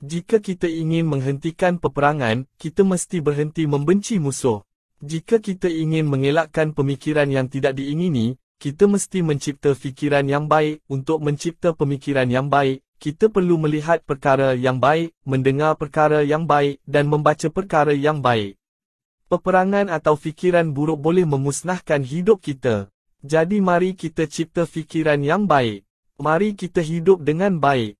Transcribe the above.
Jika kita ingin menghentikan peperangan, kita mesti berhenti membenci musuh. Jika kita ingin mengelakkan pemikiran yang tidak diingini, kita mesti mencipta fikiran yang baik. Untuk mencipta pemikiran yang baik, kita perlu melihat perkara yang baik, mendengar perkara yang baik dan membaca perkara yang baik. Peperangan atau fikiran buruk boleh memusnahkan hidup kita. Jadi mari kita cipta fikiran yang baik. Mari kita hidup dengan baik.